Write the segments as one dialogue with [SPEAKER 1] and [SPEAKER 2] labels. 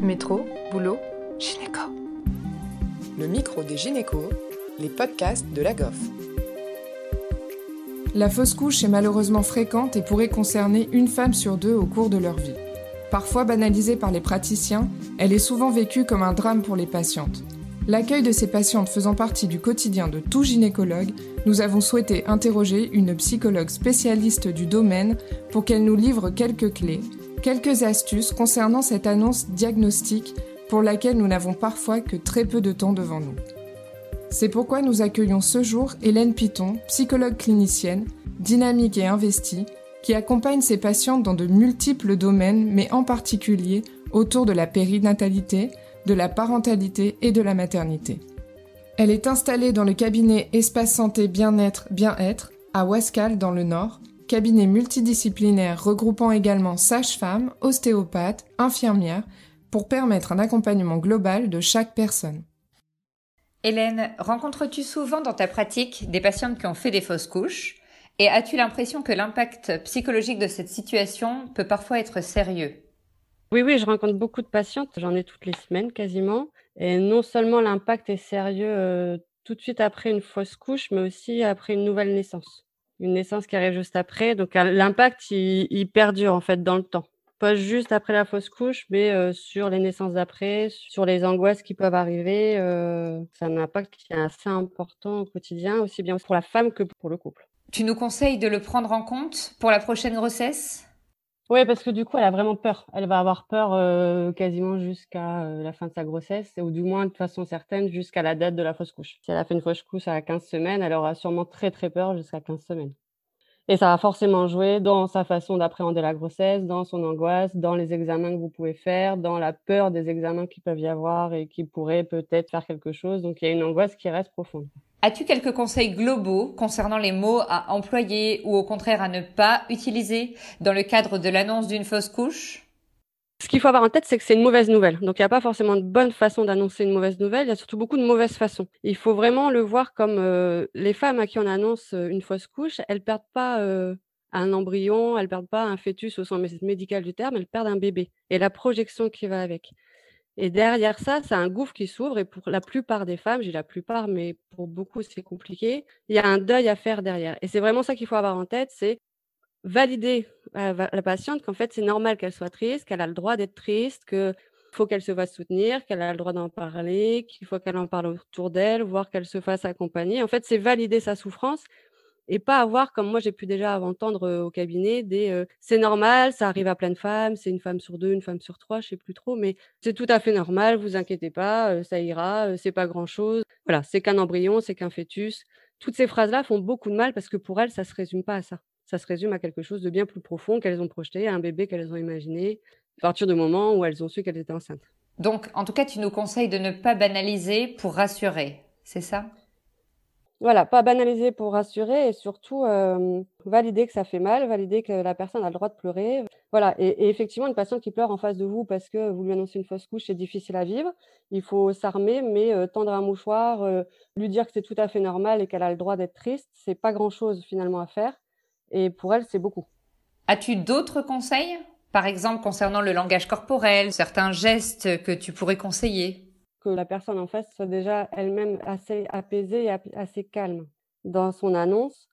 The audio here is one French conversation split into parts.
[SPEAKER 1] Métro, boulot, gynéco.
[SPEAKER 2] Le micro des gynécos, les podcasts de la GOF.
[SPEAKER 3] La fausse couche est malheureusement fréquente et pourrait concerner une femme sur deux au cours de leur vie. Parfois banalisée par les praticiens, elle est souvent vécue comme un drame pour les patientes. L'accueil de ces patientes faisant partie du quotidien de tout gynécologue, nous avons souhaité interroger une psychologue spécialiste du domaine pour qu'elle nous livre quelques clés, quelques astuces concernant cette annonce diagnostique pour laquelle nous n'avons parfois que très peu de temps devant nous. C'est pourquoi nous accueillons ce jour Hélène Piton, psychologue clinicienne, dynamique et investie, qui accompagne ses patientes dans de multiples domaines, mais en particulier autour de la périnatalité, de la parentalité et de la maternité. Elle est installée dans le cabinet Espace Santé Bien-être Bien-être à Wascal dans le Nord, cabinet multidisciplinaire regroupant également sages-femmes, ostéopathes, infirmières, pour permettre un accompagnement global de chaque personne.
[SPEAKER 4] Hélène, rencontres-tu souvent dans ta pratique des patientes qui ont fait des fausses couches? Et as-tu l'impression que l'impact psychologique de cette situation peut parfois être sérieux?
[SPEAKER 5] Oui, oui, je rencontre beaucoup de patientes, j'en ai toutes les semaines quasiment. Et non seulement l'impact est sérieux euh, tout de suite après une fausse couche, mais aussi après une nouvelle naissance. Une naissance qui arrive juste après. Donc l'impact, il, perdure en fait dans le temps. Pas juste après la fausse couche, mais euh, sur les naissances d'après, sur les angoisses qui peuvent arriver. Euh, c'est un impact qui est assez important au quotidien, aussi bien pour la femme que pour le couple.
[SPEAKER 4] Tu nous conseilles de le prendre en compte pour la prochaine grossesse?
[SPEAKER 5] Oui, parce que du coup, elle a vraiment peur. Elle va avoir peur euh, quasiment jusqu'à euh, la fin de sa grossesse, ou du moins de façon certaine jusqu'à la date de la fausse couche. Si elle a fait une fausse couche à 15 semaines, elle aura sûrement très très peur jusqu'à 15 semaines. Et ça va forcément jouer dans sa façon d'appréhender la grossesse, dans son angoisse, dans les examens que vous pouvez faire, dans la peur des examens qui peuvent y avoir et qui pourraient peut-être faire quelque chose. Donc il y a une angoisse qui reste profonde.
[SPEAKER 4] As-tu quelques conseils globaux concernant les mots à employer ou au contraire à ne pas utiliser dans le cadre de l'annonce d'une fausse couche?
[SPEAKER 5] Ce qu'il faut avoir en tête, c'est que c'est une mauvaise nouvelle. Donc, il n'y a pas forcément de bonne façon d'annoncer une mauvaise nouvelle. Il y a surtout beaucoup de mauvaises façons. Il faut vraiment le voir comme euh, les femmes à qui on annonce euh, une fausse couche, elles perdent pas euh, un embryon, elles perdent pas un fœtus au sens médical du terme, elles perdent un bébé et la projection qui va avec. Et derrière ça, c'est un gouffre qui s'ouvre. Et pour la plupart des femmes, j'ai la plupart, mais pour beaucoup, c'est compliqué. Il y a un deuil à faire derrière. Et c'est vraiment ça qu'il faut avoir en tête, c'est valider à la patiente qu'en fait, c'est normal qu'elle soit triste, qu'elle a le droit d'être triste, qu'il faut qu'elle se fasse soutenir, qu'elle a le droit d'en parler, qu'il faut qu'elle en parle autour d'elle, voire qu'elle se fasse accompagner. En fait, c'est valider sa souffrance et pas avoir, comme moi j'ai pu déjà entendre au cabinet, des c'est normal, ça arrive à plein de femmes, c'est une femme sur deux, une femme sur trois, je sais plus trop, mais c'est tout à fait normal, vous inquiétez pas, ça ira, c'est pas grand chose. Voilà, c'est qu'un embryon, c'est qu'un fœtus. Toutes ces phrases-là font beaucoup de mal parce que pour elles, ça se résume pas à ça. Ça se résume à quelque chose de bien plus profond qu'elles ont projeté, à un bébé qu'elles ont imaginé, à partir du moment où elles ont su qu'elles étaient enceintes.
[SPEAKER 4] Donc, en tout cas, tu nous conseilles de ne pas banaliser pour rassurer, c'est ça?
[SPEAKER 5] Voilà, pas banaliser pour rassurer et surtout valider que ça fait mal, valider que la personne a le droit de pleurer. Voilà, et, effectivement, une patiente qui pleure en face de vous parce que vous lui annoncez une fausse couche, c'est difficile à vivre. Il faut s'armer, mais tendre un mouchoir, lui dire que c'est tout à fait normal et qu'elle a le droit d'être triste, c'est pas grand-chose finalement à faire. Et pour elle, c'est beaucoup.
[SPEAKER 4] As-tu d'autres conseils? Par exemple, concernant le langage corporel, certains gestes que tu pourrais conseiller?
[SPEAKER 5] Que la personne en face soit déjà elle-même assez apaisée et assez calme dans son annonce,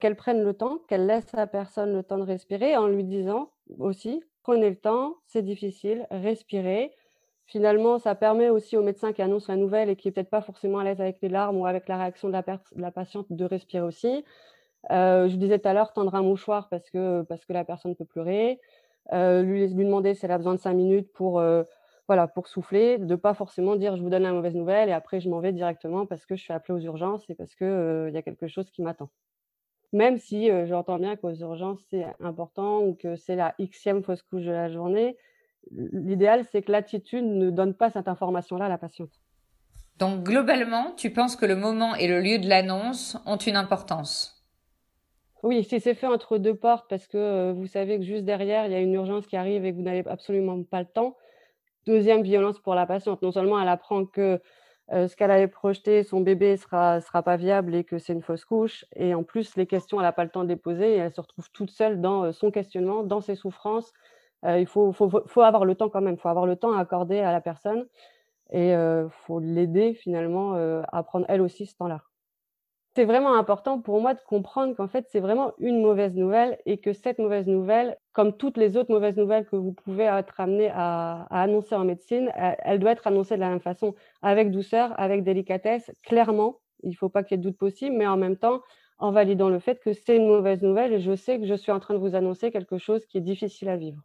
[SPEAKER 5] qu'elle prenne le temps, qu'elle laisse la personne le temps de respirer en lui disant aussi, prenez le temps, c'est difficile, respirez. Finalement, ça permet aussi au médecin qui annonce la nouvelle et qui n'est peut-être pas forcément à l'aise avec les larmes ou avec la réaction de la, patiente de respirer aussi. Euh, je disais tout à l'heure, tendre un mouchoir parce que, parce que la personne peut pleurer. Euh, lui, lui demander si elle a besoin de cinq minutes pour, euh, voilà, pour souffler, de pas forcément dire je vous donne la mauvaise nouvelle et après je m'en vais directement parce que je suis appelée aux urgences et parce qu'il il y a quelque chose qui m'attend. Même si j'entends bien qu'aux urgences c'est important ou que c'est la xème fausse couche de la journée, l'idéal c'est que l'attitude ne donne pas cette information-là à la patiente.
[SPEAKER 4] Donc globalement, tu penses que le moment et le lieu de l'annonce ont une importance?
[SPEAKER 5] Oui, si c'est fait entre deux portes parce que vous savez que juste derrière il y a une urgence qui arrive et que vous n'avez absolument pas le temps, deuxième violence pour la patiente. Non seulement elle apprend que ce qu'elle avait projeté, son bébé sera, sera pas viable et que c'est une fausse couche. Et en plus, les questions, elle n'a pas le temps de les poser et elle se retrouve toute seule dans son questionnement, dans ses souffrances, il faut, faut, faut, avoir le temps quand même, il faut avoir le temps à accorder à la personne et il faut l'aider finalement à prendre elle aussi ce temps-là. C'est vraiment important pour moi de comprendre qu'en fait, c'est vraiment une mauvaise nouvelle et que cette mauvaise nouvelle, comme toutes les autres mauvaises nouvelles que vous pouvez être amené à, annoncer en médecine, elle, doit être annoncée de la même façon, avec douceur, avec délicatesse, clairement. Il ne faut pas qu'il y ait de doute possible, mais en même temps, en validant le fait que c'est une mauvaise nouvelle et je sais que je suis en train de vous annoncer quelque chose qui est difficile à vivre.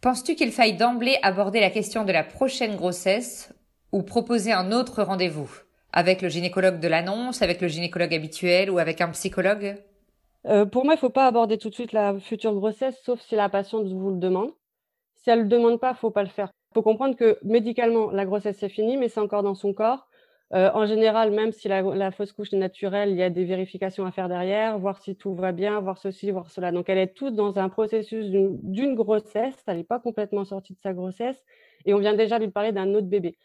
[SPEAKER 4] Penses-tu qu'il faille d'emblée aborder la question de la prochaine grossesse ou proposer un autre rendez-vous? Avec le gynécologue de l'annonce, avec le gynécologue habituel ou avec un psychologue?
[SPEAKER 5] Euh, Pour moi, il ne faut pas aborder tout de suite la future grossesse, sauf si la patiente vous le demande. Si elle ne le demande pas, il ne faut pas le faire. Il faut comprendre que médicalement, la grossesse c'est fini, mais c'est encore dans son corps. Euh, en général, même si la, fausse couche est naturelle, il y a des vérifications à faire derrière, voir si tout va bien, voir ceci, voir cela. Donc, elle est toute dans un processus d'une grossesse. Elle n'est pas complètement sortie de sa grossesse. Et on vient déjà lui parler d'un autre bébé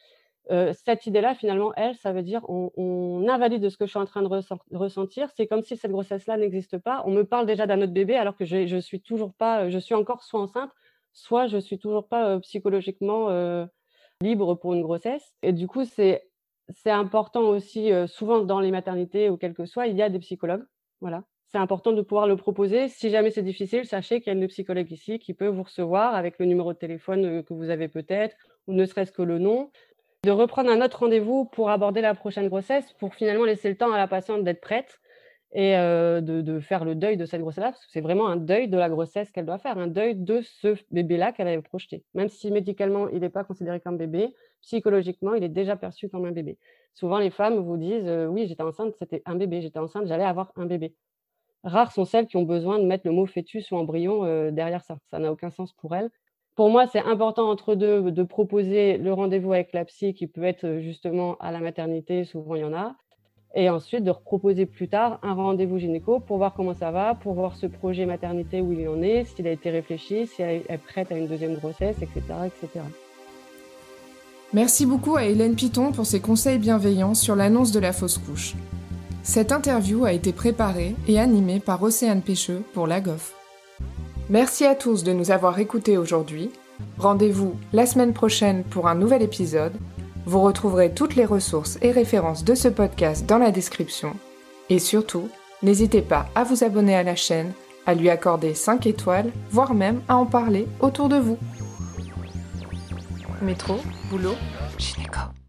[SPEAKER 5] cette idée-là, finalement, elle, ça veut dire on, invalide ce que je suis en train de ressentir. C'est comme si cette grossesse-là n'existe pas. On me parle déjà d'un autre bébé alors que je, je suis toujours pas, je suis encore soit enceinte, soit je suis toujours pas psychologiquement libre pour une grossesse. Et du coup, c'est c'est important aussi, souvent dans les maternités ou quel que soit, il y a des psychologues. Voilà. C'est important de pouvoir le proposer. Si jamais c'est difficile, sachez qu'il y a une psychologue ici qui peut vous recevoir avec le numéro de téléphone que vous avez peut-être, ou ne serait-ce que le nom de reprendre un autre rendez-vous pour aborder la prochaine grossesse, pour finalement laisser le temps à la patiente d'être prête et euh, de, faire le deuil de cette grossesse-là, parce que c'est vraiment un deuil de la grossesse qu'elle doit faire, un deuil de ce bébé-là qu'elle avait projeté. Même si médicalement, il n'est pas considéré comme bébé, psychologiquement, il est déjà perçu comme un bébé. Souvent, les femmes vous disent euh, Oui, j'étais enceinte, c'était un bébé, j'étais enceinte, j'allais avoir un bébé. Rares sont celles qui ont besoin de mettre le mot fœtus ou embryon euh, derrière ça. Ça n'a aucun sens pour elles pour moi, c'est important entre deux de proposer le rendez-vous avec la psy qui peut être justement à la maternité, souvent il y en a, et ensuite de proposer plus tard un rendez-vous gynéco pour voir comment ça va, pour voir ce projet maternité où il en est, s'il a été réfléchi, si elle est prête à une deuxième grossesse, etc. etc.
[SPEAKER 3] Merci beaucoup à Hélène Piton pour ses conseils bienveillants sur l'annonce de la fausse couche. Cette interview a été préparée et animée par Océane Pêcheux pour la GOF. Merci à tous de nous avoir écoutés aujourd'hui. Rendez-vous la semaine prochaine pour un nouvel épisode. Vous retrouverez toutes les ressources et références de ce podcast dans la description. Et surtout, n'hésitez pas à vous abonner à la chaîne, à lui accorder 5 étoiles, voire même à en parler autour de vous.
[SPEAKER 1] Métro, boulot, gynéco.